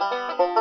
Música